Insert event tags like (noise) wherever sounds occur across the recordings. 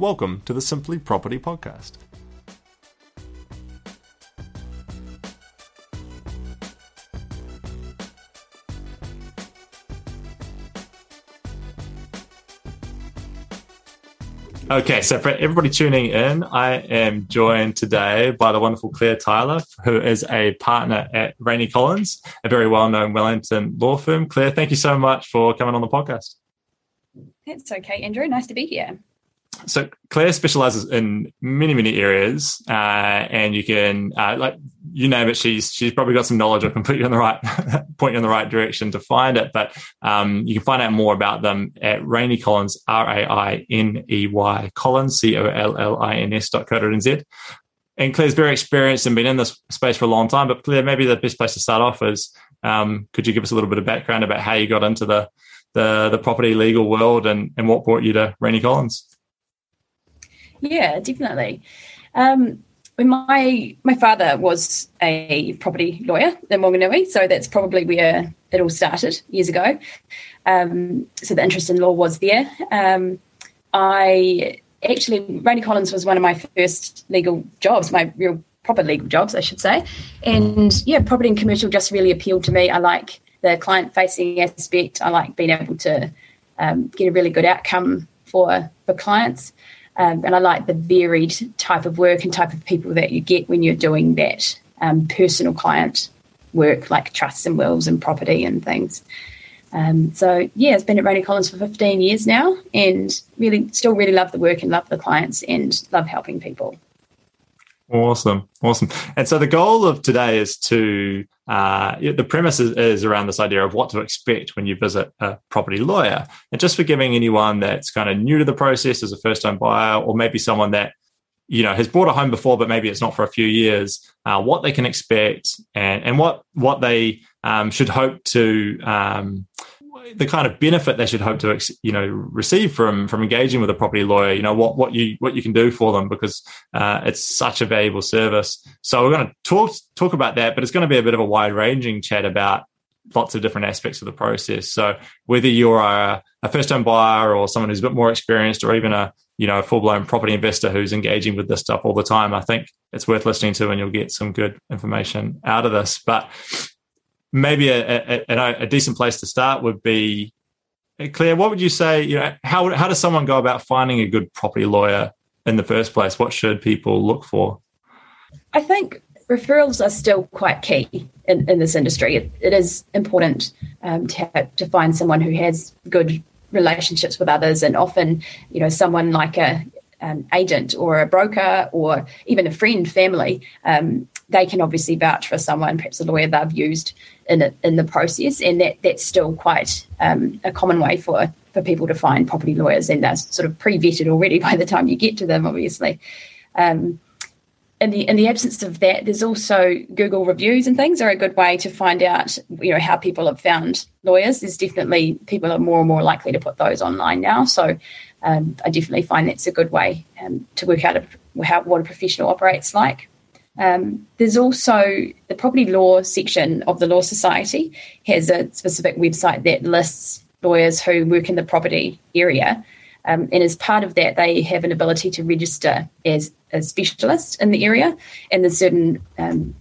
Welcome to the Simply Property Podcast. Okay, so for everybody tuning in, I am joined today by the wonderful Claire Tyler, who is a partner at Rainey Collins, a very well known Wellington law firm. Claire, thank you so much for coming on the podcast. It's okay, Andrew. Nice to be here so Claire specializes in many many areas, uh, and you can uh, like you name it. She's she's probably got some knowledge. or completely in the right (laughs) point you in the right direction to find it. But um, you can find out more about them at Rainey Collins R A I N E Y Collins C O L L I N S dot co dot nz. And Claire's very experienced and been in this space for a long time. But Claire, maybe the best place to start off is um, could you give us a little bit of background about how you got into the the, the property legal world and, and what brought you to Rainey Collins? Yeah, definitely. Um, my my father was a property lawyer in Wanganui, so that's probably where it all started years ago. Um, so the interest in law was there. Um, I actually Rainey Collins was one of my first legal jobs, my real proper legal jobs, I should say. And yeah, property and commercial just really appealed to me. I like the client facing aspect. I like being able to um, get a really good outcome for for clients. Um, and I like the varied type of work and type of people that you get when you're doing that um, personal client work, like trusts and wills and property and things. Um, so yeah, I've been at Rainey Collins for 15 years now, and really still really love the work and love the clients and love helping people. Awesome, awesome. And so the goal of today is to uh, the premise is, is, around this idea of what to expect when you visit a property lawyer, and just for giving anyone that's kind of new to the process as a first-time buyer, or maybe someone that you know has bought a home before, but maybe it's not for a few years, uh, what they can expect and and what what they um, should hope to um, the kind of benefit they should hope to you know receive from from engaging with a property lawyer you know what what you what you can do for them because uh, it's such a valuable service. So we're going to talk talk about that but it's going to be a bit of a wide ranging chat about lots of different aspects of the process. So whether you're a, a first time buyer or someone who's a bit more experienced or even a you know a full blown property investor who's engaging with this stuff all the time i think it's worth listening to and you'll get some good information out of this. But maybe a, a, a, decent place to start would be Claire. What would you say? You know, how how does someone go about finding a good property lawyer in the first place? What should people look for? I think referrals are still quite key in, in this industry. It, it is important um, to to find someone who has good relationships with others, and often, you know, someone like a um, agent or a broker or even a friend, family, um, they can obviously vouch for someone, perhaps a lawyer they've used in in the process, and that that's still quite um, a common way for for people to find property lawyers, and they're sort of pre vetted already (laughs) by the time you get to them, obviously. Um, in the in the absence of that, there's also Google reviews and things are a good way to find out, you know, how people have found lawyers. There's definitely people are more and more likely to put those online now. So um, I definitely find that's a good way um, to work out a, how what a professional operates like. Um, there's also the property law section of the Law Society has a specific website that lists lawyers who work in the property area. Um, and as part of that, they have an ability to register as a specialist in the area, and there's certain um,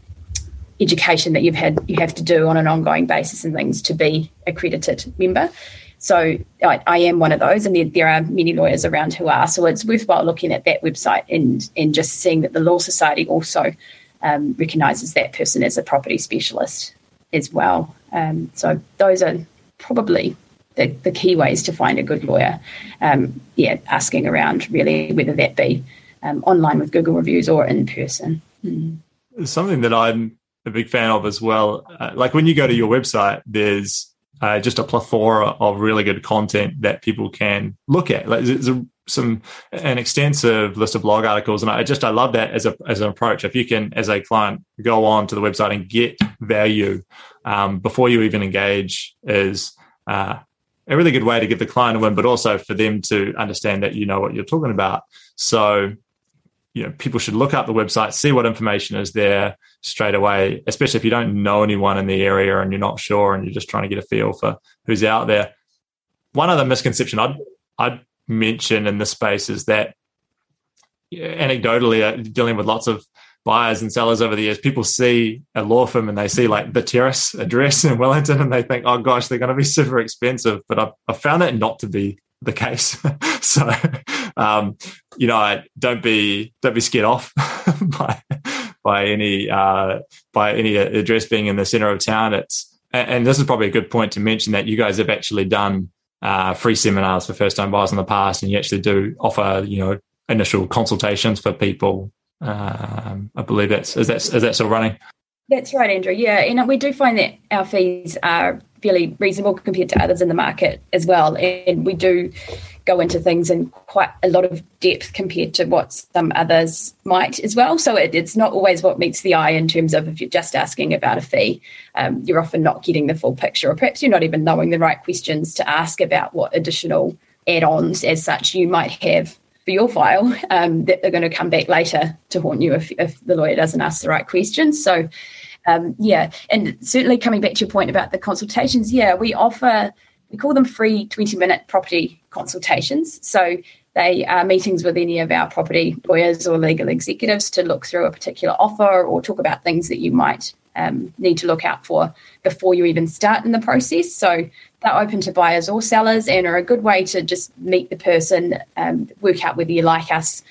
education that you've had you have to do on an ongoing basis and things to be accredited member. So I, I, am one of those, and there, there, are many lawyers around who are. So it's worthwhile looking at that website and and just seeing that the Law Society also um, recognises that person as a property specialist as well. Um, so those are probably the, the, key ways to find a good lawyer. Um, yeah, asking around really whether that be um, online with Google reviews or in person. Mm. Something that I'm a big fan of as well. Uh, like when you go to your website, there's uh, just a plethora of really good content that people can look at. Like there's a, some an extensive list of blog articles, and I just I love that as a as an approach. If you can, as a client, go on to the website and get value um, before you even engage, is uh, a really good way to give the client a win, but also for them to understand that you know what you're talking about. So you know people should look up the website see what information is there straight away especially if you don't know anyone in the area and you're not sure and you're just trying to get a feel for who's out there one other misconception i'd i'd mention in this space is that anecdotally uh, dealing with lots of buyers and sellers over the years, people see a law firm and they see like the terrace (laughs) address in Wellington and they think, oh gosh, they're going to be super expensive. But I've, I've found that not to be the case. (laughs) so, um, you know, don't be don't be scared off (laughs) by by any uh, by any address being in the center of town. It's and this is probably a good point to mention that you guys have actually done uh, free seminars for first time buyers in the past, and you actually do offer you know initial consultations for people um, I believe that's is that is that still running? That's right, Andrew. Yeah, and we do find that our fees are fairly reasonable compared to others in the market as well, and we do go into things in quite a lot of depth compared to what some others might as well. So it, it's not always what meets the eye in terms of if you're just asking about a fee, um, you're often not getting the full picture, or perhaps you're not even knowing the right questions to ask about what additional add-ons as such you might have for your file um, that are going to come back later to haunt you if, if the lawyer doesn't ask the right questions. So, um, yeah, and certainly coming back to your point about the consultations, yeah, we offer, we call them free 20 minute property consultations. So they are meetings with any of our property lawyers or legal executives to look through a particular offer or talk about things that you might um, need to look out for before you even start in the process. So they're open to buyers or sellers and are a good way to just meet the person, um, work out whether you like us,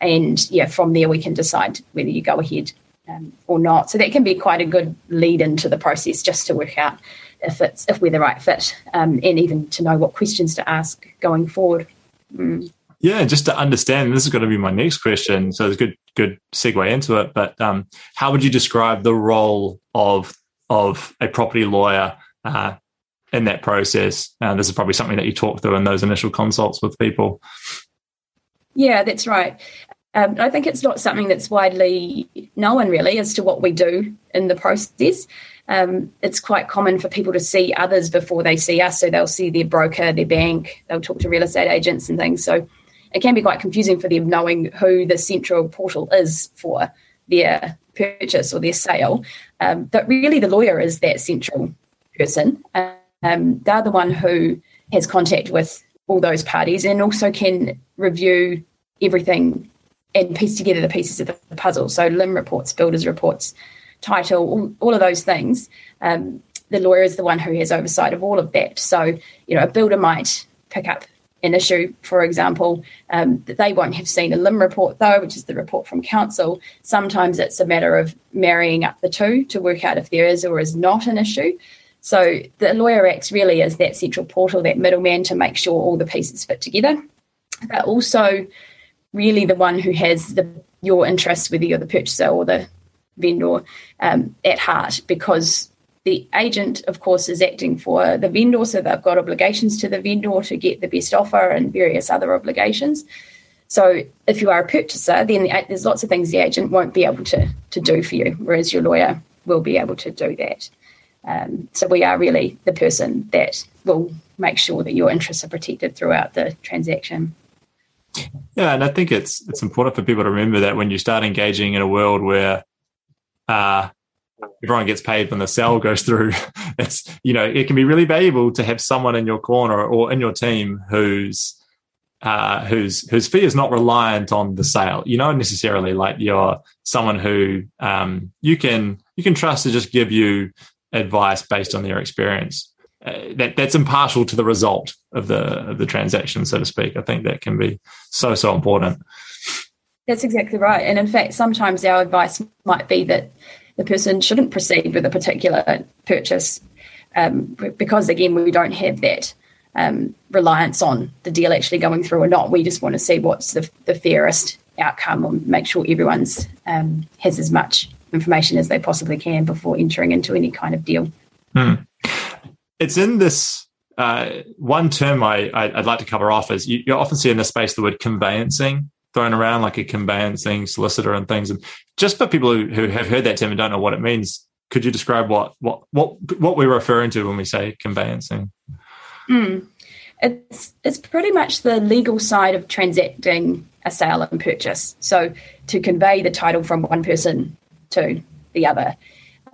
and yeah, from there we can decide whether you go ahead um, or not. So that can be quite a good lead into the process just to work out if it's if we're the right fit, um, and even to know what questions to ask going forward. Mm. Yeah, just to understand, this is going to be my next question. So it's a good good segue into it. But um, how would you describe the role of of a property lawyer uh, in that process. Uh, this is probably something that you talk through in those initial consults with people. Yeah, that's right. Um, I think it's not something that's widely known really as to what we do in the process. Um, it's quite common for people to see others before they see us. So they'll see their broker, their bank, they'll talk to real estate agents and things. So it can be quite confusing for them knowing who the central portal is for their purchase or their sale. Um, but really, the lawyer is that central person. Um, they're the one who has contact with all those parties and also can review everything and piece together the pieces of the puzzle. So LIM reports, builders reports, title, all, all of those things. Um, the lawyer is the one who has oversight of all of that. So, you know, a builder might pick up an issue, for example, um, that they won't have seen a LIM report though, which is the report from council. Sometimes it's a matter of marrying up the two to work out if there is or is not an issue. So the Lawyer acts really as that central portal, that middleman to make sure all the pieces fit together. But also really the one who has the your interests, whether you're the purchaser or the vendor, um, at heart, because the agent, of course, is acting for the vendor, so they've got obligations to the vendor to get the best offer and various other obligations. So if you are a purchaser, then the, there's lots of things the agent won't be able to, to do for you, whereas your lawyer will be able to do that. Um, so we are really the person that will make sure that your interests are protected throughout the transaction. Yeah, and I think it's it's important for people to remember that when you start engaging in a world where uh, everyone gets paid when the sale goes through, (laughs) it's you know it can be really valuable to have someone in your corner or in your team who's uh, whose whose fee is not reliant on the sale. You know, necessarily like you're someone who um, you can you can trust to just give you advice based on their experience. Uh, that that's impartial to the result of the of the transaction, so to speak. I think that can be so so important. That's exactly right. And in fact, sometimes our advice might be that the person shouldn't proceed with a particular purchase um, because, again, we don't have that um, reliance on the deal actually going through or not. We just want to see what's the, the fairest outcome and make sure everyone's um, has as much information as they possibly can before entering into any kind of deal. Hmm. It's in this uh, one term I, would like to cover off is you, you, often see in this space the word conveyancing thrown around like a conveyancing solicitor and things. And just for people who, who have heard that term and don't know what it means, could you describe what what what what we're referring to when we say conveyancing? Mm. It's it's pretty much the legal side of transacting a sale and purchase. So to convey the title from one person to the other.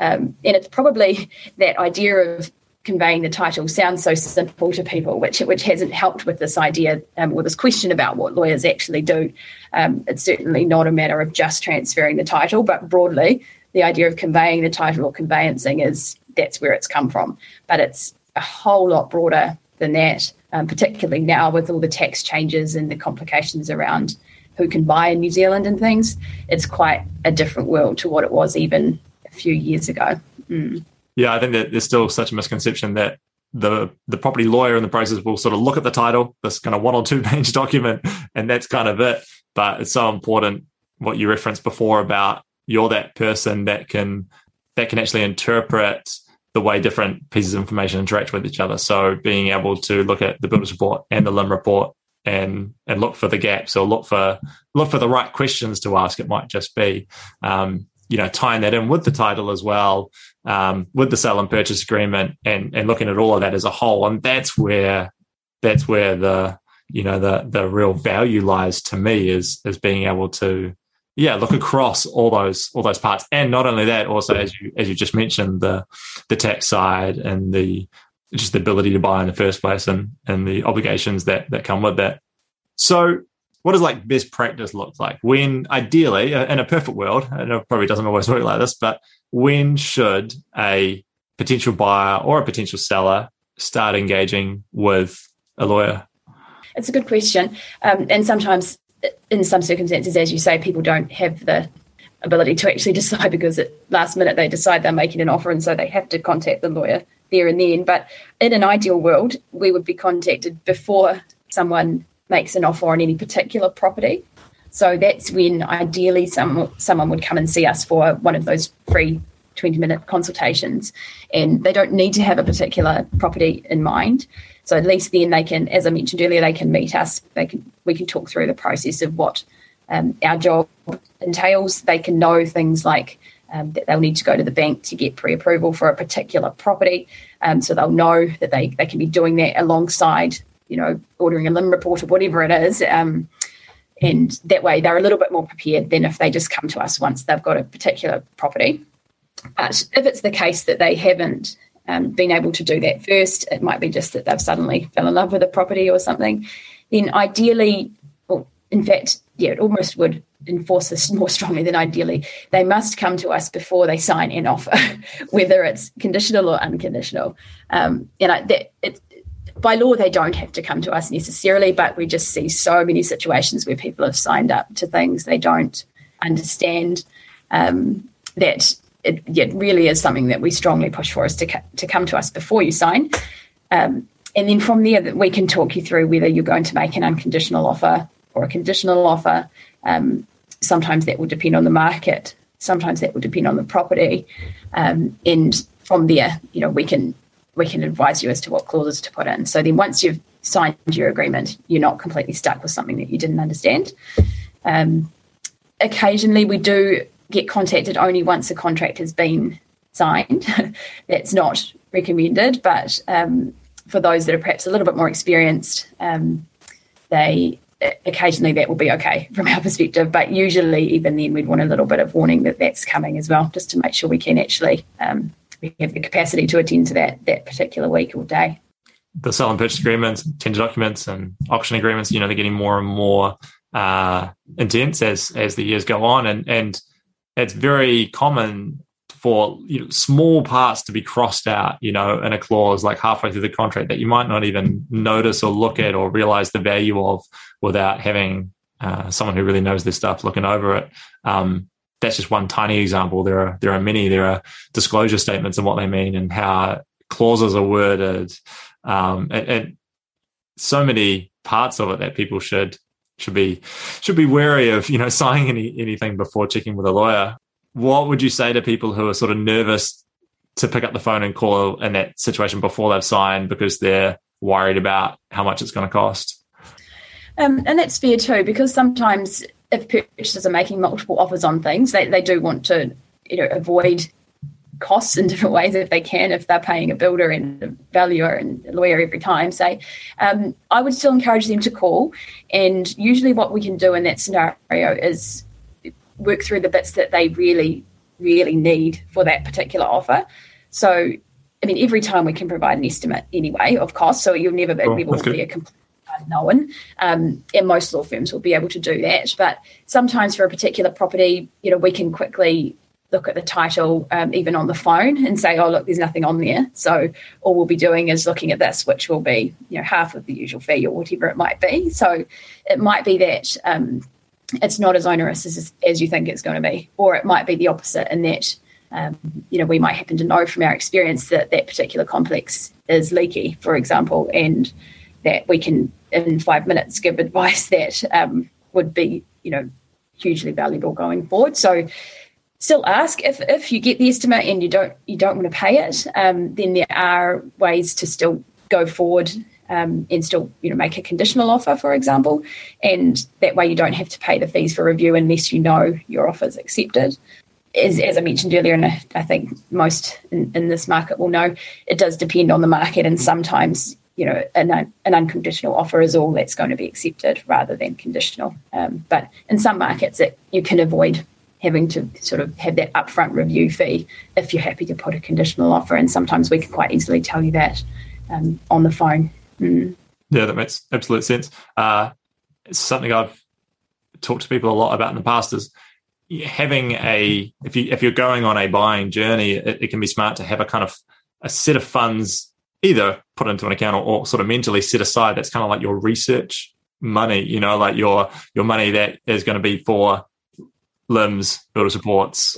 Um, and it's probably (laughs) that idea of conveying the title sounds so simple to people, which which hasn't helped with this idea um, or this question about what lawyers actually do. Um, it's certainly not a matter of just transferring the title, but broadly, the idea of conveying the title or conveyancing is that's where it's come from. But it's a whole lot broader than that, um, particularly now with all the tax changes and the complications around who can buy in New Zealand and things. It's quite a different world to what it was even a few years ago. Mm. Yeah, I think that there's still such a misconception that the the property lawyer in the process will sort of look at the title, this kind of one or two (laughs) page document, and that's kind of it. But it's so important what you referenced before about you're that person that can that can actually interpret the way different pieces of information interact with each other. So being able to look at the builders report and the LIM report and and look for the gaps or look for look for the right questions to ask. It might just be um, you know tying that in with the title as well um, with the sale and purchase agreement and and looking at all of that as a whole. And that's where that's where the you know the the real value lies to me is is being able to yeah look across all those all those parts. And not only that also as you as you just mentioned the the tax side and the just the ability to buy in the first place and and the obligations that that come with that. So what does like best practice look like? When ideally uh, in a perfect world and it probably doesn't always work like this but when should a potential buyer or a potential seller start engaging with a lawyer? It's a good question. Um, and sometimes in some circumstances as you say people don't have the ability to actually (laughs) decide because at last minute they decide they're making an offer and so they have to contact the lawyer there and then. But in an ideal world we would be contacted before someone makes an offer on any particular property. So that's when ideally some, someone would come and see us for one of those free 20 minute consultations. And they don't need to have a particular property in mind. So at least then they can, as I mentioned earlier, they can meet us. They can we can talk through the process of what um, our job entails. They can know things like um, that they'll need to go to the bank to get pre-approval for a particular property. Um, so they'll know that they, they can be doing that alongside you know, ordering a LIM report or whatever it is. Um, and that way they're a little bit more prepared than if they just come to us once they've got a particular property. But if it's the case that they haven't um, been able to do that first, it might be just that they've suddenly fell in love with a property or something, then ideally, well, in fact, yeah, it almost would enforce this (laughs) more strongly than ideally. They must come to us before they sign an offer, (laughs) whether it's conditional or unconditional. Um, and I, that, it, by law, they don't have to come to us necessarily, but we just see so many situations where people have signed up to things they don't understand. Um, that it, it, really is something that we strongly push for is to, to come to us before you sign. Um, and then from there, that we can talk you through whether you're going to make an unconditional offer or a conditional offer. Um, sometimes that will depend on the market. Sometimes that will depend on the property. Um, and from there, you know, we can we can advise you as to what clauses to put in. So then once you've signed your agreement, you're not completely stuck with something that you didn't understand. Um, occasionally, we do get contacted only once a contract has been signed. (laughs) That's not recommended, but um, for those that are perhaps a little bit more experienced, um, they occasionally that will be okay (laughs) from our perspective. But usually, even then, we'd want a little bit of warning that that's coming as well, just to make sure we can actually um, we have the capacity to attend to that that particular week or day. The sale and purchase agreements, tender documents, and auction agreements, you know, they're getting more and more uh, intense as as the years go on, and and it's very common for you know, small parts to be crossed out, you know, in a clause like halfway through the contract that you might not even notice or look at or realize the value of without having uh, someone who really knows this stuff looking over it. Um, that's just one tiny example. There are there are many. There are disclosure statements and what they mean and how clauses are worded, um, and, and, so many parts of it that people should should be should be wary of. You know, (laughs) signing any anything before checking with a lawyer. What would you say to people who are sort of nervous to pick up the phone and call in that situation before they've signed because they're worried about how much it's going to cost? Um, and that's fair too, because sometimes if purchasers are making multiple offers on things, they, they do want to you know avoid costs in different ways if they can, if they're paying a builder and a valuer and a lawyer every time, say, um, I would still encourage them to call. And usually, what we can do in that scenario is work through the bits that they really, really need for that particular offer. So, I mean, every time we can provide an estimate anyway of cost, so you'll never be, able to be a complete unknown. Um, and most law firms will be able to do that. But sometimes for a particular property, you know, we can quickly look at the title um, even on the phone and say, oh, look, there's nothing on there. So all we'll be doing is looking at this, which will be, you know, half of the usual fee or whatever it might be. So it might be that um, it's not as onerous as, as you think it's going to be, or it might be the opposite in that, um, you know, we might happen to know from our experience that that particular complex is leaky, for example, and that we can in five minutes give advice (laughs) that um, would be, you know, hugely valuable going forward. So still ask if, if you get the estimate and you don't you don't want to pay it, um, then there are ways to still go forward um, and still you know make a conditional offer, for example, and that way you don't have to pay the fees for review unless you know your offer is accepted. As, as I mentioned earlier, and I think most in, in this market will know, it does depend on the market, and sometimes you know, an, an unconditional offer is all that's going to be accepted rather than conditional. Um, but in some markets, it, you can avoid having to sort of have that upfront review fee if you're happy to put a conditional offer. And sometimes we can quite easily tell you that um, on the phone. Mm. Yeah, that makes absolute sense. Uh, it's something I've talked to people a lot about in the past is having a if you if you're going on a buying journey, it, it can be smart to have a kind of a set of funds either put into an account or, or sort of mentally set aside that's kind of like your research money, you know, like your your money that is going to be for LIMS, builder supports,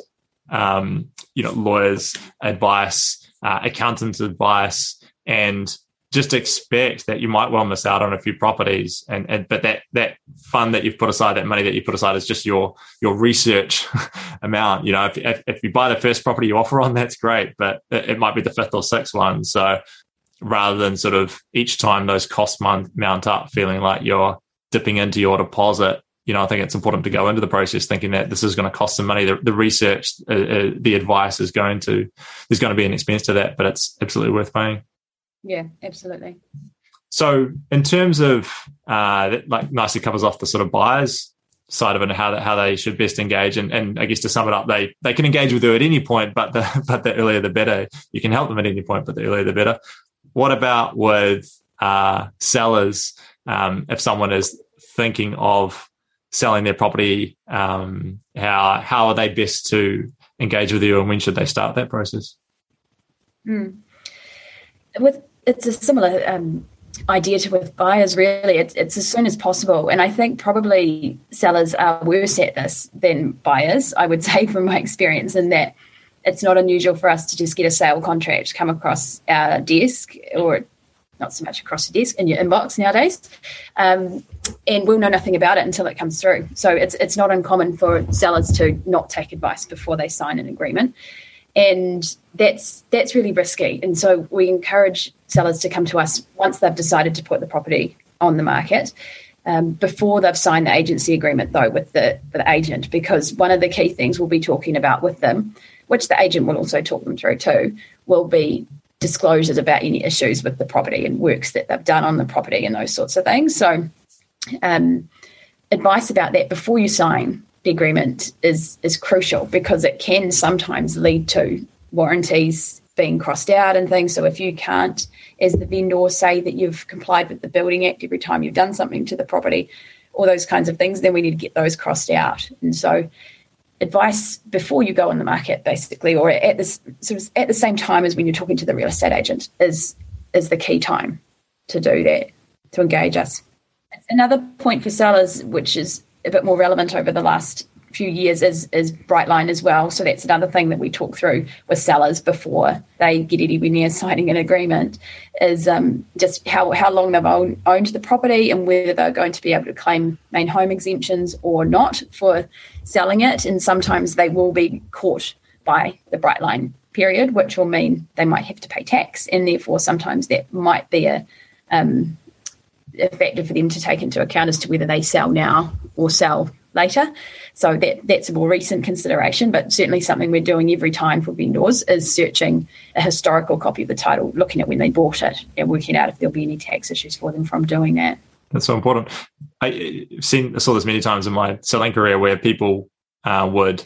um, you know, lawyers' advice, uh, accountants' advice, and just expect that you might well miss out on a few properties. And, and but that that fund that you've put aside, that money that you put aside, is just your your research (laughs) amount. You know, if, if, if you buy the first property you offer on, that's great, but it, it might be the fifth or sixth one. So rather than sort of each time those costs mount up, feeling like you're dipping into your deposit. You know, I think it's important to go into the process thinking that this is going to cost some money. The, the research, uh, uh, the advice is going to, there's going to be an expense to that, but it's absolutely worth paying. Yeah, absolutely. So, in terms of uh, that, like nicely covers off the sort of buyers side of it and how that, how they should best engage. And, and I guess to sum it up, they they can engage with you at any point, but the (laughs) but the earlier the better. You can help them at any point, but the earlier the better. What about with uh, sellers? Um, if someone is thinking of selling their property, um, how how are they best to engage with you, and when should they start that process? Mm. With it's a similar um, idea to with buyers. Really, it's it's as soon as possible, and I think probably sellers are worse at this than buyers. I would (laughs) say from my experience, in that it's not unusual for us to just get a sale contract come across our desk or not so much across the desk in your inbox nowadays, um, and we'll know nothing about it until it comes through. So it's it's not uncommon for sellers to not take advice before they sign an agreement, and that's that's really risky. And so we encourage sellers to come to us once they've decided to put the property on the market. Um, before they've signed the agency agreement, though, with the, with the agent, because one of the key things we'll be talking about with them which the agent will also talk them through too, will be disclosures about any issues with the property and works that they've done on the property and those sorts of things. So, um, advice about that before you sign the agreement is is crucial because it can sometimes lead to warranties being crossed out and things. So if you can't, as the vendor, say that you've complied with the Building Act every time you've done something to the property, all those kinds of things, then we need to get those crossed out. And so advice before you go on the market, basically, or at this sort of at the same time as when you're talking to the real estate agent, is is the key time to do that to engage us. Another point for sellers, which is a bit more relevant over the last few years is is Brightline as well. So that's another thing that we talk through with sellers before they get anywhere near signing an agreement is um, just how how long they've own, owned the property and whether they're going to be able to claim main home exemptions or not for selling it. And sometimes they will be caught by the Brightline period, which will mean they might have to pay tax, and therefore sometimes that might be a um, a factor for them to take into account as to whether they sell now or sell later. So that that's a more recent consideration, but certainly something we're doing every time for vendors is searching a historical copy of the title, looking at when they bought it, and working out if there'll be any tax issues for them from doing that. That's so important. I've seen I saw this many times in my selling career where people uh, would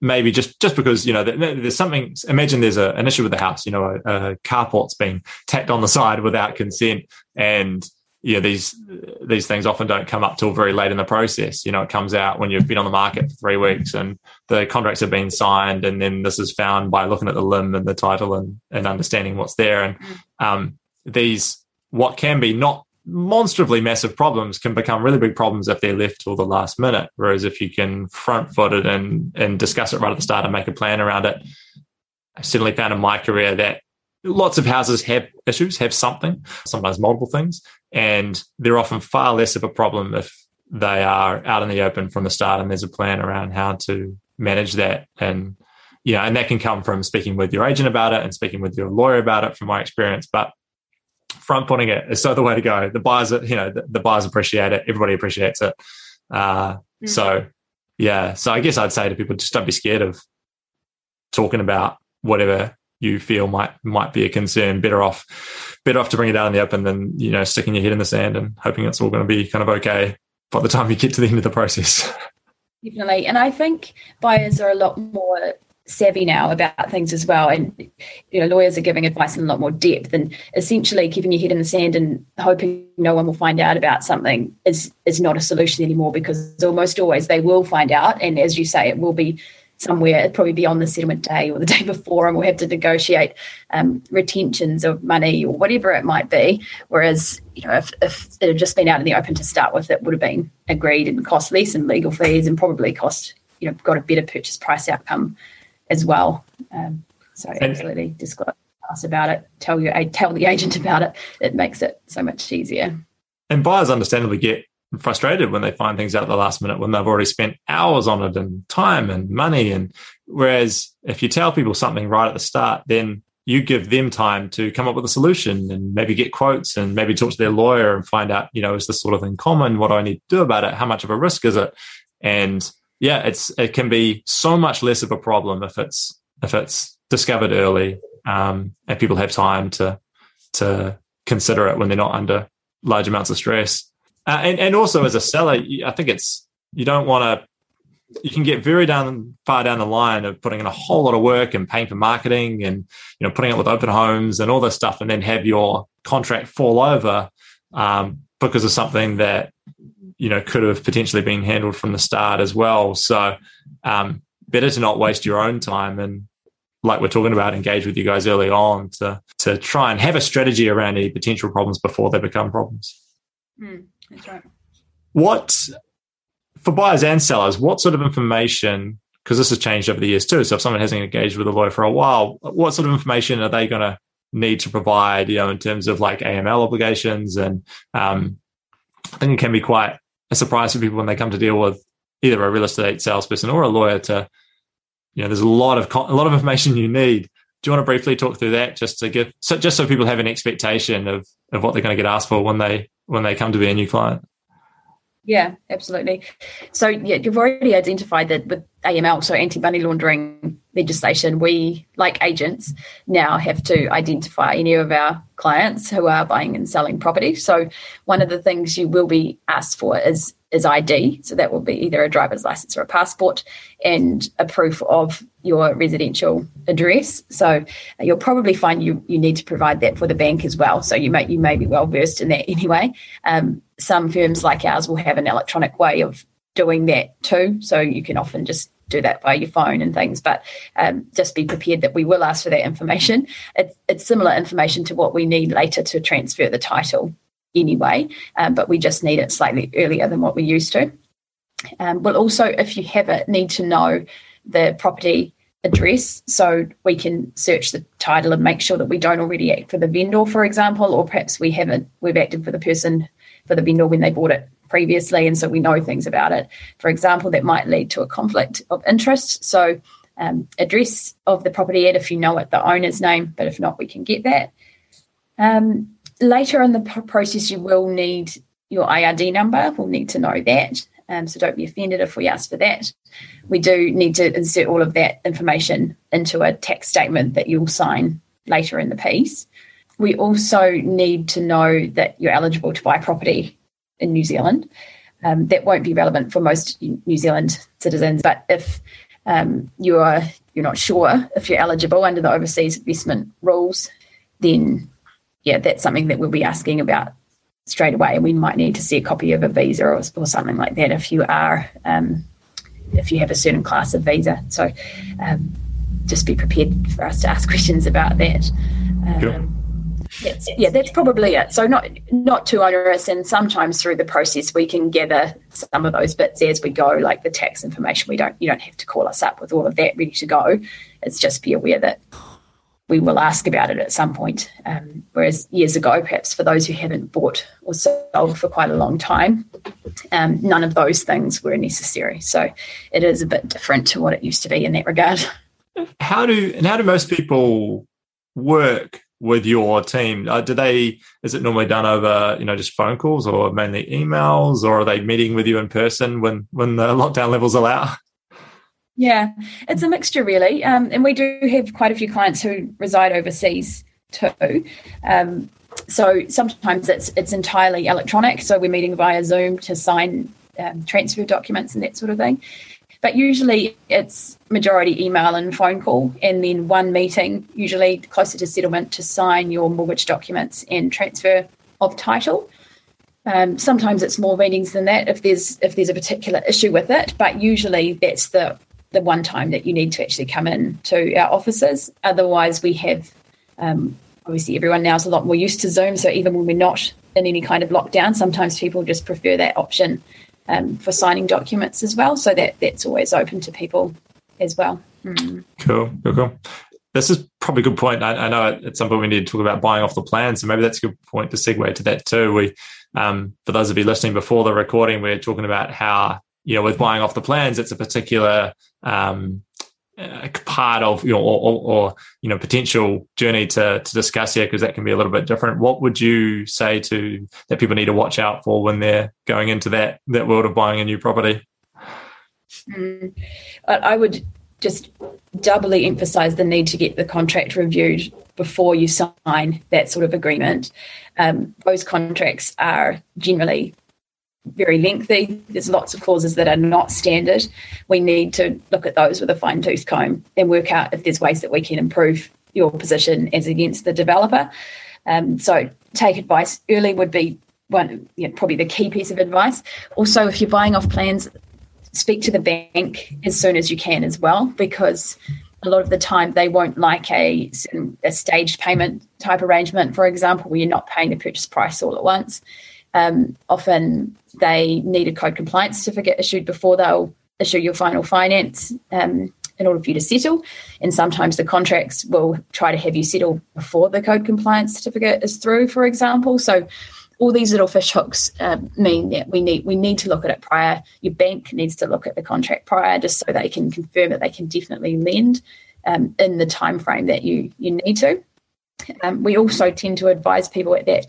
maybe just just because you know there's something imagine there's a, an issue with the house you know a, a carport's been tacked on the side without consent and know these these things often don't come up till very late in the process you know it comes out when you've been on the market for three weeks and the contracts have been signed and then this is found by looking at the LIM and the title and, and understanding what's there and mm. um, these what can be not monstrously massive problems can become really big problems if they're left till the last minute. Whereas if you can front foot it and, and discuss it right at the start and make a plan around it, I've certainly found in my career that lots of houses have issues, have something, sometimes multiple things, and they're often far less of a problem if they are out in the open from the start and there's a plan around how to manage that. And yeah, and that can come from speaking with your agent about it and speaking with your lawyer about it from my experience. But front footing it is so the way to go. The buyers, you know, the, the buyers appreciate it. Everybody appreciates it. Uh, mm-hmm. So, yeah. So I guess I'd say to people, just don't be scared of talking about whatever you feel might might be a concern. Better off, better off to bring it out in the open than you know sticking your head in the sand and hoping it's all going to be kind of okay by the time you get to the end of the process. Definitely, and I think buyers are a lot more savvy now about things as well. And you know, lawyers are giving advice in a lot more depth and essentially keeping your head in the sand and hoping no one will find out about something is is not a solution anymore because almost always they will find out. And as you say, it will be somewhere, It'd probably be on the settlement day or the (laughs) day before, and we'll have to negotiate um, retentions of money or whatever it might be. Whereas, you know, if, if it had just been out in the open to start with, it would have been agreed and cost less in legal fees and probably cost, you know, got a better purchase price outcome as well. Um, so absolutely disclose us about it. Tell your tell the agent (laughs) about it. It makes it so much easier. And buyers understandably get frustrated when they find things out at the last minute when they've already spent hours on it and time and money. And whereas if you tell people something right at the start, then you give them time to come up with a solution and maybe get quotes and maybe talk to their lawyer and find out, you know, is this sort of thing common? What do I need to do about it? How much of a risk is it? And yeah, it's it can be so much less of a problem if it's if it's discovered early um, and people have time to to consider it when they're not under large amounts of stress. Uh, and and also as a seller, I think it's you don't want to. You can get very down far down the line of putting in a whole lot of work and paying for marketing and you know putting it with open homes and all this stuff, and then have your contract fall over um, because of something that you know could have potentially been handled from the start as well. So um, better to not waste your own time and like we're talking about, engage with you guys early on to to try and have a strategy around any potential problems before they become problems. Mm, that's right. What for buyers and sellers? What sort of information? Because this has changed over the years too. So if someone hasn't engaged with a lawyer for a while, what sort of information are they going to need to provide? You know, in terms of like AML obligations, and um, I think it can be quite a surprise for people when they come to deal with either a real estate salesperson or a lawyer to you know there's a lot of a lot of information you need do you want to briefly talk through that just to give so just so people have an expectation of of what they're going to get asked for when they when they come to be a new client yeah, absolutely. So yeah, you've already identified that with AML, so anti-money laundering legislation, we, like agents, now have to identify any of our clients who are buying and selling property. So one of the things you will be asked for is is ID. So that will be either a driver's license or a passport and a proof of your residential address. So you'll probably find you you need to provide that for the bank as well. So you may you may be well versed in that (laughs) anyway. Um, some firms like ours will have an electronic way of doing that too. So you can often just do that via your phone and things, but um, just be prepared that we will ask for that information. It's, it's similar information to what we need later to transfer the title anyway, um, but we just need it slightly earlier than what we used to. Um, we'll also, if you have it, need to know the property address so we can search the title and make sure that we don't already act for the vendor, for example, or perhaps we haven't, we've acted for the person, for the vendor when they bought it previously, and so we know things about it. For example, that might lead to a conflict of interest. So, um, address of the property ad if you know it, the owner's name, but if not, we can get that. Um, later in the process, you will need your IRD number. We'll need to know that. Um, so don't be offended if we ask for that. We do need to insert all of that information into a tax statement that you'll sign later in the piece. We also need to know that you're eligible to buy property in New Zealand. Um, that won't be relevant for most New Zealand citizens, but if um, you are you're not sure if you're eligible under the overseas investment rules, then yeah, that's something that we'll be asking about straight away. And we might need to see a copy of a visa or, or something like that if you are um, if you have a certain class of visa. So um, just be prepared for us to ask (laughs) questions about that. Um, that's, yeah, that's probably it. So not not too onerous, and sometimes through the process we can gather some of those bits as we go, like the tax information. We don't you don't have to call us up with all of that ready to go. It's just be aware that we will ask about it at some point. Um, whereas years ago, perhaps for those who haven't bought or sold for quite a long time, um, none of those things were necessary. So it is a bit different to what it used to be in that regard. How do and how do most people work with your team? Uh, do they is it normally done over you know just phone calls or mainly emails, or are they meeting with you in person when when the (laughs) lockdown levels allow? Yeah, it's a mixture really, um, and we do have quite a few clients who reside overseas too. Um, so sometimes it's it's entirely electronic. So we're meeting via Zoom to sign um, transfer documents and that sort of thing. But usually it's majority email and phone call, and then one meeting, usually closer to settlement, to sign your mortgage documents and transfer of title. Um, sometimes it's more meetings than that if there's if there's a particular issue with it, but usually that's the the one time that you need to actually come in to our offices. Otherwise, we have um, obviously everyone now is a lot more used to Zoom, so even when we're not in any kind of lockdown, sometimes people just prefer that option um, for signing documents as well. So that that's always open to people as well. Mm. Cool, cool, cool. This is probably a good point. I, I, know at some point we need to talk about buying off the plan, so maybe that's a good point to segue to that too. We, um, for those of you listening before the recording, we we're talking about how you know with buying off the plans, it's a particular um, part of you know or, or, or, you know potential journey to to discuss here because that can be a little bit different. What would you say to that people need to watch out for when they're going into that that world of buying a new property? Mm. i would just doubly emphasize the need to get the contract reviewed before you sign that sort of agreement. Um, those contracts are generally very lengthy. There's lots of clauses that are not standard. We need to look at those with a fine tooth comb and work out if there's ways that we can improve your position as against the developer. Um, so take advice early would be one, you know, probably the key piece of advice. Also, if you're buying off plans, speak to the bank as soon as you can as well, because a lot of the time they won't like a, a staged payment type arrangement, for example, where you're not paying the purchase price all at once. Um, often they need a code compliance certificate issued before they'll issue your final finance um, in order for you to settle. And sometimes the contracts will try to have you settle before the code compliance certificate is through, for example. So all these little fish hooks uh, mean that we need we need to look at it prior. Your bank needs to look at the contract prior, just so they can confirm that they can definitely lend um, in the time frame that you you need to. Um, we also tend to advise people at that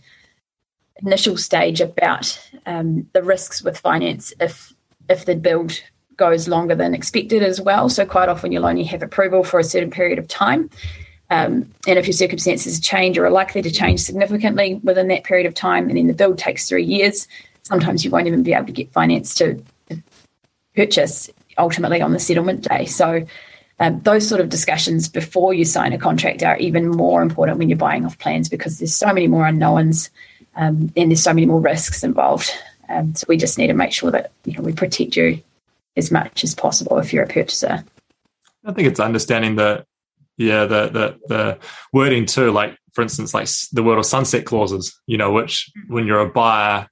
initial stage about um, the risks with finance if if the build goes longer than expected as well. So quite often you'll only have approval for a certain period of time. Um, and if your circumstances change or are likely to change significantly within that period of time, and then the build takes three years, sometimes you won't even be able to get finance to purchase ultimately on the settlement day. So um, those sort of discussions before you sign a contract are even more important when you're buying off plans because there's so many more unknowns um, and there's so many more risks involved. Um, so we just need to make sure that you know we protect you as much as possible if you're a purchaser. I think it's understanding the yeah the the the wording too. Like for instance, like the word of sunset clauses. You know, which when you're a buyer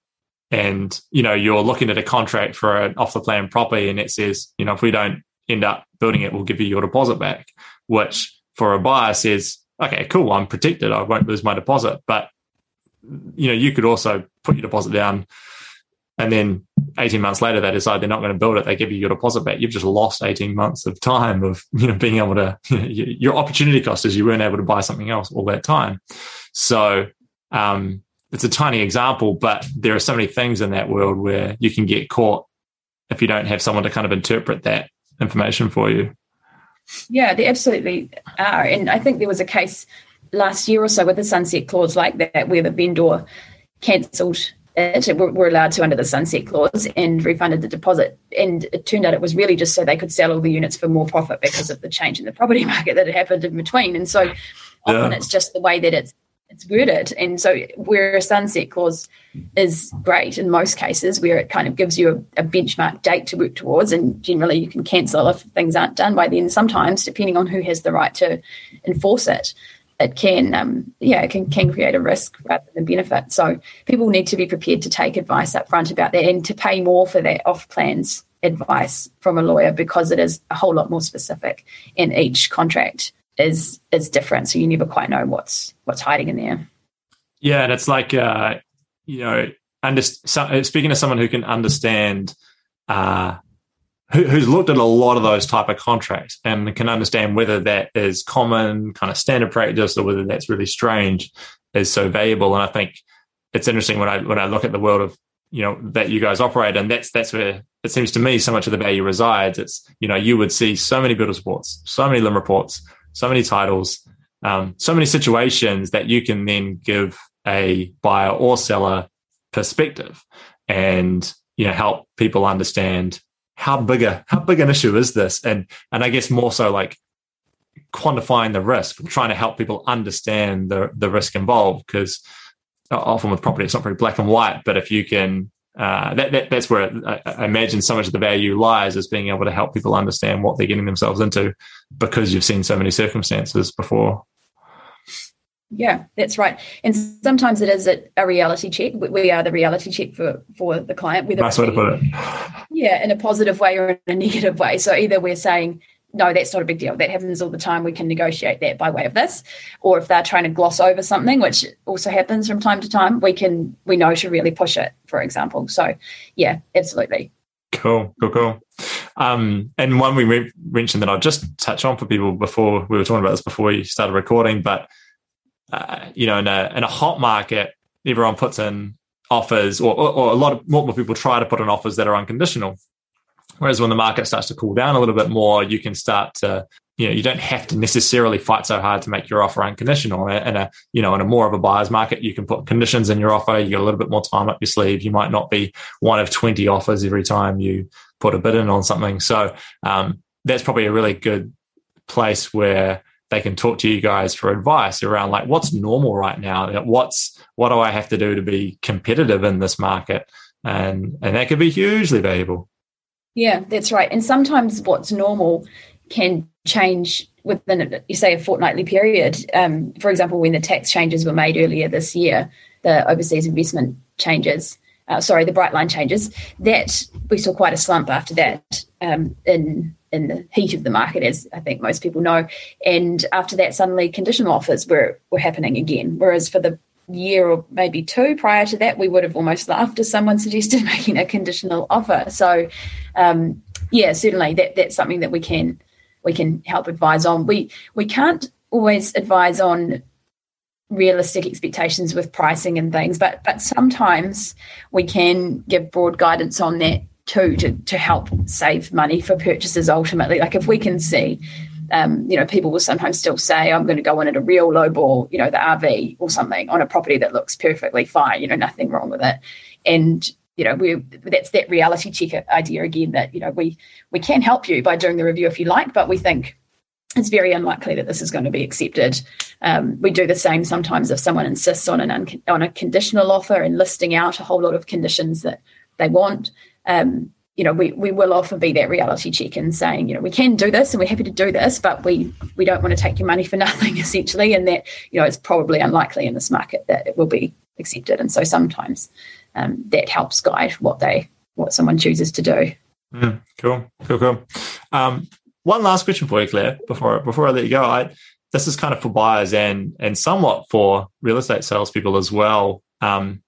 and you know you're looking at a contract for an off the plan property and it says you know if we don't end up building it, we'll give you your deposit back. Which for a buyer says, okay, cool, I'm protected, I won't lose my deposit. But you know, you could also put your deposit down and then 18 months later they decide they're not going to build it they give you your deposit back. You've just lost 18 months of time of you know being able to (laughs) you know, your opportunity cost is you weren't able to buy something else all that time. So um, it's a tiny example but there are so many things in that world where you can get caught if you don't have someone to kind of interpret that information for you. Yeah they absolutely are. And i think there was a case last year or so with a sunset clause like that, where the vendor cancelled it, we were allowed to under the sunset clause and refunded the deposit. And it turned out it was really just so they could sell all the units for more profit because of the change in the property (laughs) market that had happened in between. And so often it's just the way that it's it's worded. And so where a sunset clause is great in most cases, where it kind of gives you a, a, benchmark date to work towards, and generally you can cancel if things aren't done by then. Sometimes, depending on who has the right to enforce it, it can um, yeah it can, can create a risk rather than benefit. So people need to be prepared to take advice up front about that and to pay more for that off plans advice from a lawyer because it is a whole lot more specific and each contract is is different. So you never quite know what's what's hiding in there. Yeah and it's like uh you know under, speaking to someone who can understand uh who's looked at a lot of those type of contracts and can understand whether that is common kind of standard practice or whether that's really strange is so valuable. And I think it's interesting when I when I look at the world of you know that you guys operate and that's that's where it seems to me so much of the value resides. It's you know you would see so many builder reports, so many LIM reports, so many titles, um, so many situations that you can then give a buyer or seller perspective and you know help people understand how big a how big an issue is this? And and I guess more so like quantifying the risk, trying to help people understand the the risk involved because often with property it's not very black and white. But if you can uh, that, that, that's where I, I, imagine so much of the value lies is being able to help people understand what they're getting themselves into because you've seen so many circumstances before. Yeah, that's right. And sometimes it is a, reality check. We are the reality check for for the client. Whether nice way to put it. Yeah, in a positive way or in a (laughs) negative way. So either we're saying, no, that's not a big deal. That happens all the time. We can negotiate that by way of this. Or if they're trying to gloss over something, which also happens from time to time, we can we know to really push it, for example. So yeah, absolutely. Cool, cool, cool. Um, and one we re- mentioned that I'll just touch on for people before we were talking about this before we started recording, but uh, you know, in a in a hot market, everyone puts in offers, or, or, or a lot of more people try to put in offers that are unconditional. Whereas when the market starts to cool down a little bit more, you can start to, you know, you don't have to necessarily fight so hard to make your offer unconditional. In a, you know, in a more of a buyer's market, you can put conditions in your offer. You get a little bit more time up your sleeve. You might not be one of 20 offers every time you put a bid in on something. So um, that's probably a really good place where they can talk to you guys for advice around like what's normal right now? What's what do i have to do to be competitive in this market? And and that could be hugely valuable. Yeah that's right. And sometimes what's normal can change within you say a fortnightly period. Um, for example when the tax changes were made earlier this year the overseas investment changes uh, sorry the bright line changes that we saw quite a slump after that um, in in the heat of the market, as I think most people know. And after that, suddenly conditional offers were, were happening again. Whereas for the year or maybe two prior to that, we would have almost laughed if someone (laughs) suggested making a conditional offer. So, um, yeah, certainly that that's something that we can we can help advise on. We we can't always advise on realistic expectations with pricing and things, but but sometimes we can give broad guidance on that too to, to help save money for purchases ultimately. Like if we can see, um, you know, people will sometimes still say, I'm going to go in at a real low ball, you know, the RV or something on a property that looks perfectly fine, you know, nothing wrong with it. And, you know, we that's that reality check idea again that, you know, we we can help you by doing the review if you like, but we think it's very unlikely that this is going to be accepted. Um, we do the same sometimes if someone insists on an un- on a conditional offer and listing out a whole lot of conditions that they want um, you know, we, we will often be that reality check and saying, you know, we can do this and we're happy to do this, but we we don't want to take your money for (laughs) nothing, essentially, and that you know it's probably unlikely in this market that it will be accepted. And so sometimes um, that helps guide what they what someone chooses to do. Mm, cool, cool, cool. Um, one last question for you, Claire, before before I let you go. I, this is kind of for buyers and and somewhat for real estate salespeople as well. Um,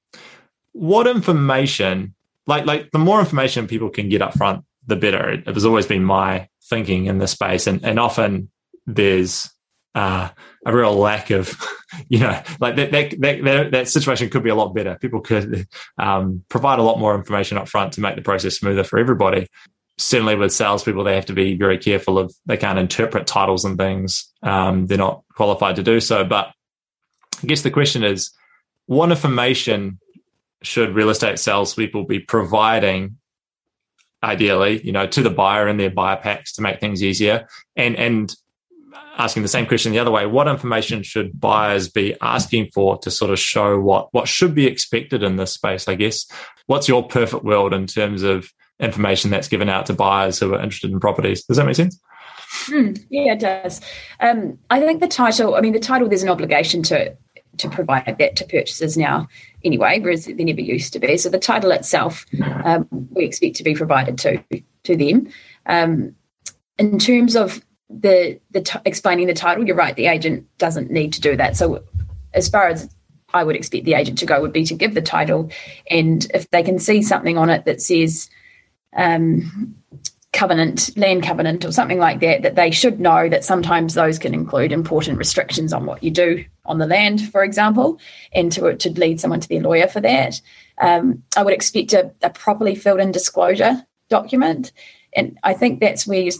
what information like like the more information people can get up front, the better. It, it has always been my thinking in this space, and and often there's uh, a real lack of, (laughs) you know, like that, that, that, that, situation could be a lot better. People could um, provide a lot more information up front to make the process smoother for everybody. Certainly with salespeople, they have to be very careful of, they can't interpret titles and things. Um, they're not qualified to do so. But I guess the question is, what information should real estate salespeople be providing ideally, you know, to the buyer in their buyer packs to make things easier? And and asking the same question the other way, what information should buyers be asking for to sort of show what what should be expected in this space? I guess. What's your perfect world in terms of information that's given out to buyers who are interested in properties? Does that make sense? Mm, yeah, it does. Um, I think the title. I mean, the title. There's an obligation to to provide that to purchasers now anyway, whereas there never used to be. So the title itself, um, we expect to be provided to to them. Um, in terms of the the t- explaining the title, you're right. The agent doesn't need to do that. So as far as I would expect the agent to go would be to give the title, and if they can see something on it that says um, covenant, land covenant, or something like that, that they should know that sometimes those can include important restrictions on what you do on the land, for example, and to, to lead someone to their lawyer for that. Um, I would expect a, a, properly filled in disclosure document. And I think that's where you,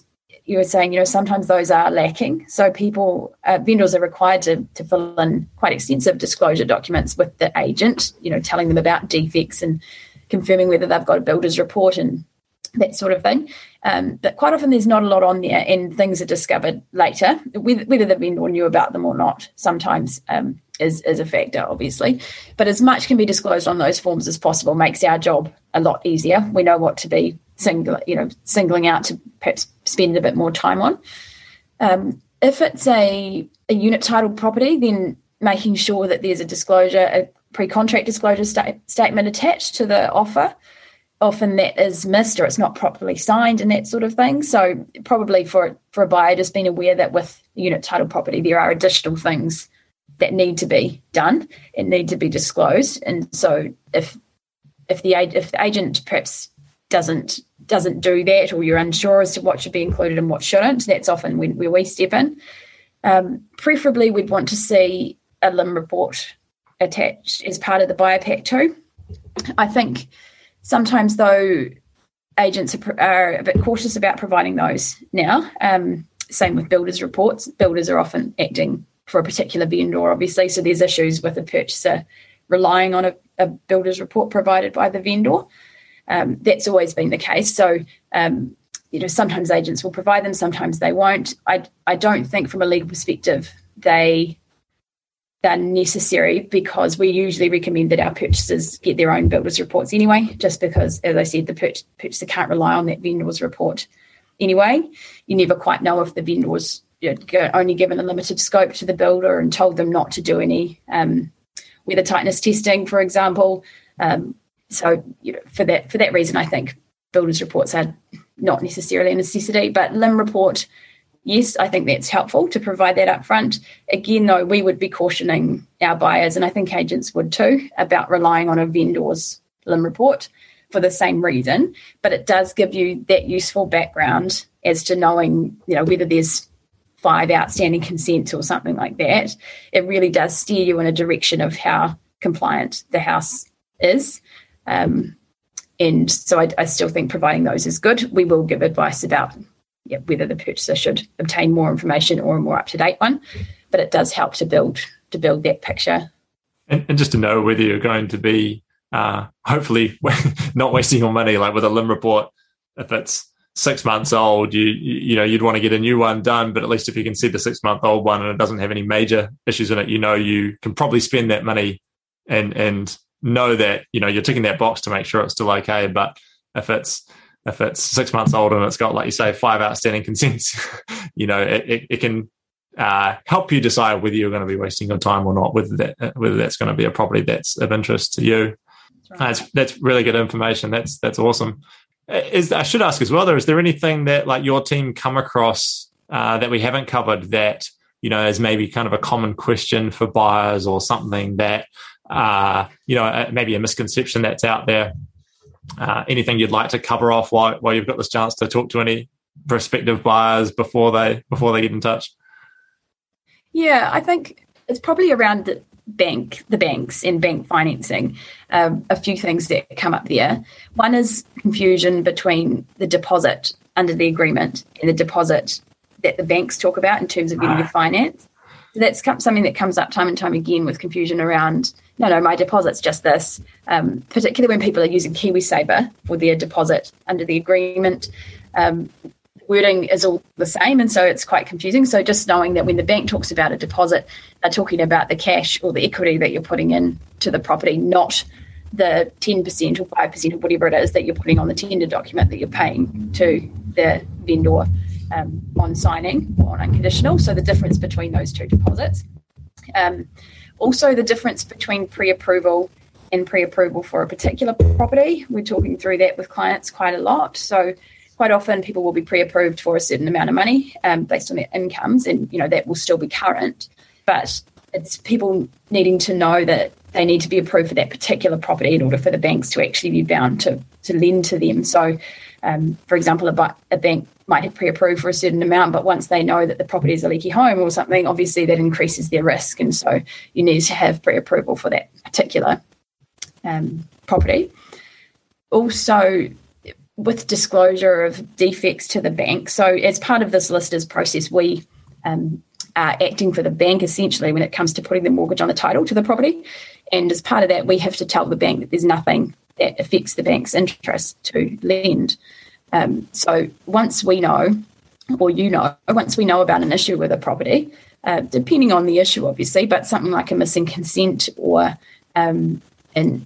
you were saying, you know, sometimes those are lacking. So people, uh, vendors are required to, to fill in quite extensive disclosure documents with the agent, you know, telling them about defects and confirming whether they've got a builder's report and that sort of thing. Um, but quite often there's not a lot on there and things are discovered later, whether the vendor knew about them or not, sometimes um, is, is a factor, obviously. But as much can be disclosed on those forms as possible makes our job a lot easier. We know what to be single, you know, singling out to perhaps spend a bit more time on. Um, if it's a, a unit title property, then making sure that there's a disclosure, a pre-contract disclosure sta- statement attached to the offer often that is missed or it's not properly signed and that sort of thing. So probably for for a buyer, just being aware that with unit title property, there are additional things that need to be done and need to be disclosed. And so if if the if the agent perhaps doesn't doesn't do that, or you're unsure as to what should be included and what shouldn't, that's often when, where we step in. Um, preferably, we'd want to see a LIM report attached as part of the buyer pack too. I think Sometimes, though, agents are, are a bit cautious about providing those now. Um, same with builders' reports. Builders are often acting for a particular vendor, obviously, so there's issues with a purchaser relying on a, a builder's report provided by the vendor. Um, that's always been the case. So, um, you know, sometimes agents will provide them, sometimes they won't. I, I don't think, from a legal perspective, they are necessary because we usually recommend that our purchasers get their own builders reports anyway, just because, as I said, the purchaser can't rely on that vendor's report anyway. You never quite know if the vendor's you know, only given a limited scope to the builder and told them not to do any um, weather tightness testing, for example. Um, so, you know, for that for that reason, I think builders reports are not necessarily a necessity, but LIM report yes, I think that's helpful to provide that up front. Again, though, we would be cautioning our buyers, and I think agents would too, about relying on a vendor's LIM report for the same reason. But it does give you that useful background as to knowing, you know, whether there's five outstanding consents or something like that. It really does steer you in a direction of how compliant the house is. Um, and so I, I still think providing those is good. We will give advice about yeah, whether the purchaser should obtain more information or a more up to date one. But it does help to build to build that picture. And, and just to know whether you're going to be uh, hopefully (laughs) not wasting your money, like with a LIM report, if it's six months old, you, you know you'd want to get a new one done. But at least if you can see the six month old one and it doesn't have any major issues in it, you know you can probably spend that money and and know that you know you're ticking that box to make sure it's still okay. But if it's if it's six months old and it's got, like you say, five outstanding consents, (laughs) you know, it, it, it can uh, help you decide whether you're going to be wasting your time or not, whether that whether that's going to be a property that's of interest to you. That's, right. that's, that's really good information. That's that's awesome. Is I should ask as well. Though, is there anything that like your team come across uh, that we haven't covered that you know is maybe kind of a common question for buyers or something that uh, you know maybe a misconception that's out there uh, anything you'd like to cover off while, while you've got this chance to talk to any prospective buyers before they before they get in touch? Yeah, I think it's probably around the bank, the banks and bank financing. Um, a few things that come up there. One is confusion between the deposit under the agreement and the deposit that the banks talk about in terms of getting ah. your finance. So that's something that comes up time and time again with confusion around no, no, my deposit's just this. Um, particularly when people are using KiwiSaver for their deposit under the agreement, um, wording is all the same, and so it's quite confusing. So just knowing that when the bank talks about a deposit, they're talking about the cash or the equity that you're putting in to the property, not the 10% or 5% or whatever it is that you're putting on the tender document that you're paying to the vendor um, on signing or on unconditional. So the difference between those two deposits. Um, also, the difference between pre approval and pre approval for a particular property. We're talking through that with clients quite a lot. So quite often people will be pre-approved for a certain amount of money um, based on their incomes and you know that will still be current but it's people needing to know that they need to be approved for that particular property in order for the banks to actually be bound to, to lend to them. So, um, for example, a, a, bank might have pre approved for a certain amount, but once they know that the property is a leaky home or something, obviously that increases their risk. And so you need to have pre approval for that particular um, property. Also, with disclosure of defects to the bank. So, as part of this listers process, we um, are acting for the bank essentially when it comes to putting the mortgage on the title to the property. And as part of that, we have to tell the bank that there's nothing that affects the bank's interest to lend. Um, so once we know, or you know, once we know about an issue with a property, uh, depending on the issue, obviously, but something like a missing consent or um, an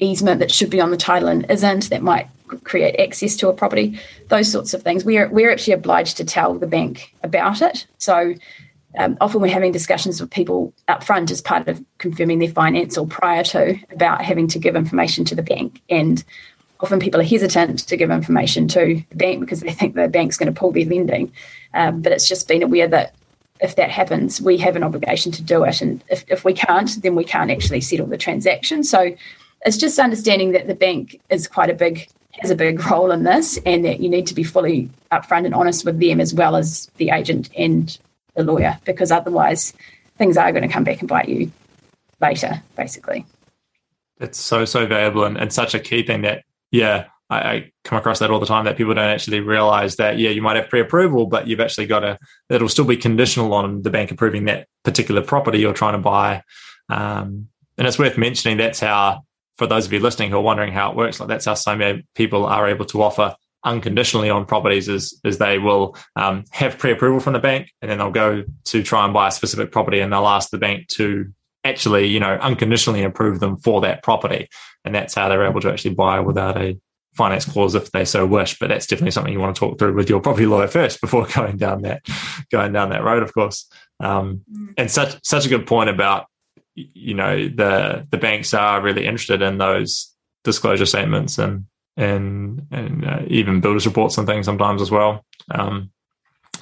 easement that should be on the title and isn't, that might create access to a property, those sorts of things. We're, we're actually obliged to tell the bank about it. So um, often we're having discussions with people up front as part of confirming their finance or prior to about having to give information to the bank. And often people are hesitant to give information to the bank because they think the bank's going to pull their lending. Um, but it's just been aware that if that happens, we have an obligation to do it. And if, if we can't, then we can't actually settle the transaction. So it's just understanding that the bank is quite a big has a big role in this and that you need to be fully upfront and honest with them as well as the agent and lawyer because otherwise things are going to come back and bite you later, basically. It's so, so valuable and, and such a key thing that, yeah, I, I, come across that all the time that people don't actually realize that, yeah, you might have pre approval, but you've actually got to, it'll still be conditional on the bank approving that particular property you're trying to buy. Um, and it's worth mentioning that's how, for those of you listening who are wondering how it works, like that's how so many people are able to offer unconditionally on properties is is they will um, have pre-approval from the bank and then they'll go to try and buy a specific property and they'll ask the bank to actually you know unconditionally approve them for that property. And that's how they're able to actually buy without a finance clause if they so wish. But that's definitely something you want to talk through with your property lawyer first (laughs) before going down that going down that road of course. Um, mm. and such such a good point about you know the the banks are really interested in those disclosure statements and and and uh, even builders reports and things sometimes as well. Um,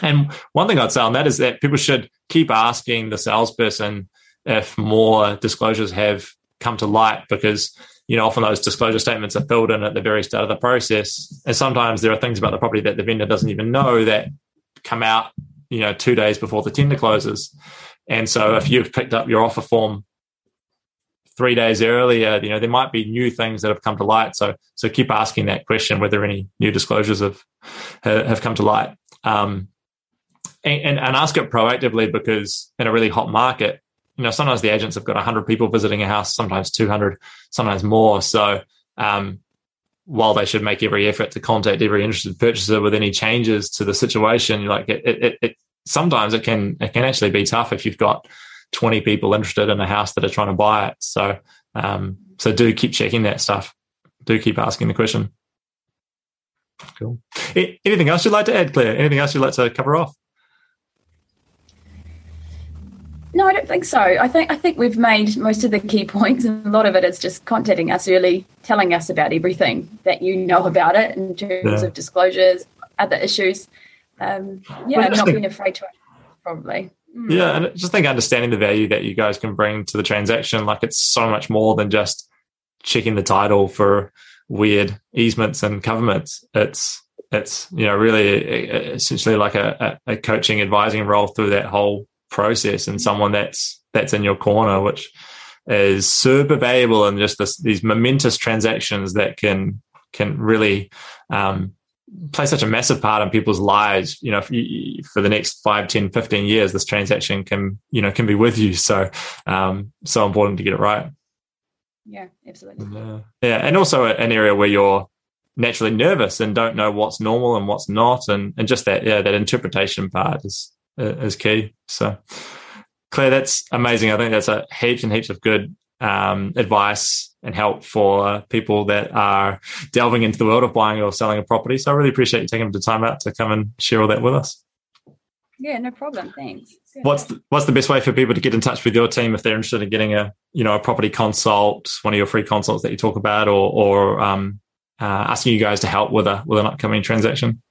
and one thing I'd say on that is that people should keep asking the salesperson if more disclosures have come to light because you know often those disclosure statements are filled in at the very start of the process and sometimes there are things about the property that the vendor doesn't even know that come out you know two days before the tender closes and so if you've picked up your offer form three days earlier, you know, there might be new things that have come to light. So, so keep asking that question whether any new disclosures have have come to light, um, and, and, and ask it proactively because in a really hot market, you know, sometimes the agents have got 100 people visiting a house, sometimes 200, sometimes more. So, um, while they should make every effort to contact every interested purchaser with any changes to the situation, like it, it, it sometimes it can it can actually be tough if you've got 20 people interested in a house that are trying to buy it. So, um, so do keep checking that stuff. Do keep asking the question. Cool. Anything else you'd like to add, Claire? Anything else you'd like to cover off? No, I don't think so. I think I think we've made most of the key points, and a lot of it is just contacting us early, telling us about everything that you know about it in terms yeah. of disclosures, other issues. Um, yeah, well, not being afraid to probably. Mm. Yeah, and just think understanding the value that you guys can bring to the transaction, like it's so much more than just checking the title for weird easements and covenants. It's it's you know really essentially like a, a coaching advising role through that whole process and someone that's that's in your corner which is super valuable in just this, these momentous transactions that can can really um, play such a massive part in people's lives you know you, for the next 5 10 15 years this transaction can you know can be with you so um so important to get it right Yeah, absolutely. Yeah. yeah, and also an area where you're naturally nervous and don't know what's normal and what's not, and and just that yeah that interpretation part is is key. So, Claire, that's amazing. I think that's a heaps and heaps of good um, advice and help for people that are delving into the world of buying or selling a property. So I really appreciate you taking the time out to come and share all that with us. Yeah, no problem. Thanks. What's the, what's the best way for people to get in touch with your team if they're interested in getting a you know a property consult, one of your free consults that you talk about, or or um, uh, asking you guys to help with a with an upcoming transaction?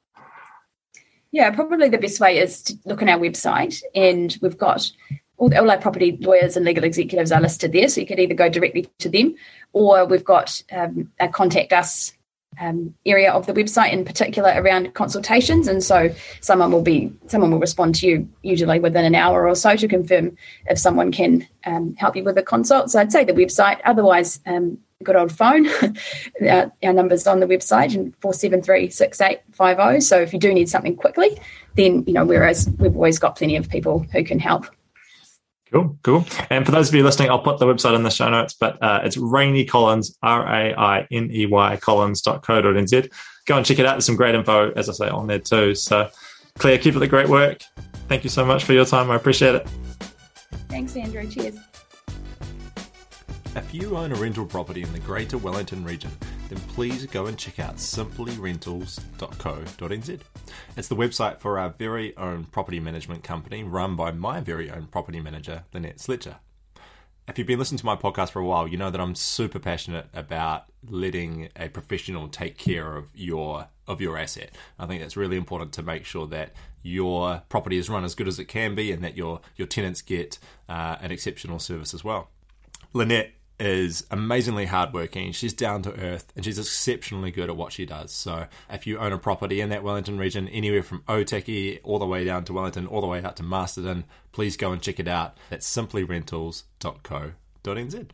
Yeah, probably the best way is to look on our website, and we've got all, all our property lawyers and legal executives are listed there, so you could either go directly to them, or we've got um, a contact us um, area of the website in particular around consultations and so someone will be someone will respond to you usually within an hour or so to confirm if someone can um, help you with a consult. So i'd say the website otherwise um, good old phone our, (laughs) our numbers on the website and 4736850 so if you do need something quickly then you know whereas we've always got plenty of people who can help Cool, cool. And for those of you listening, I'll put the website in the show notes, but uh, it's RaineyCollins, Rainey Collins, R A I N E Y Collins.co.nz. Go and check it out. There's some great info, as I say, on there too. So, Claire, keep up the great work. Thank you so much for your time. I appreciate it. Thanks, Andrew. Cheers. If you own a rental property in the Greater Wellington region, then please go and check out simplyrentals.co.nz. It's the website for our very own property management company run by my very own property manager, Lynette Sletcher. If you've been listening to my podcast for a while, you know that I'm super passionate about letting a professional take care of your of your asset. I think that's really important to make sure that your property is run as good as it can be, and that your your tenants get uh, an exceptional service as well. Lynette is amazingly hardworking. She's down to earth and she's exceptionally good at what she does. So if you own a property in that Wellington region, anywhere from Otaki all the way down to Wellington, all the way out to Masterton, please go and check it out. That's simplyrentals.co.nz.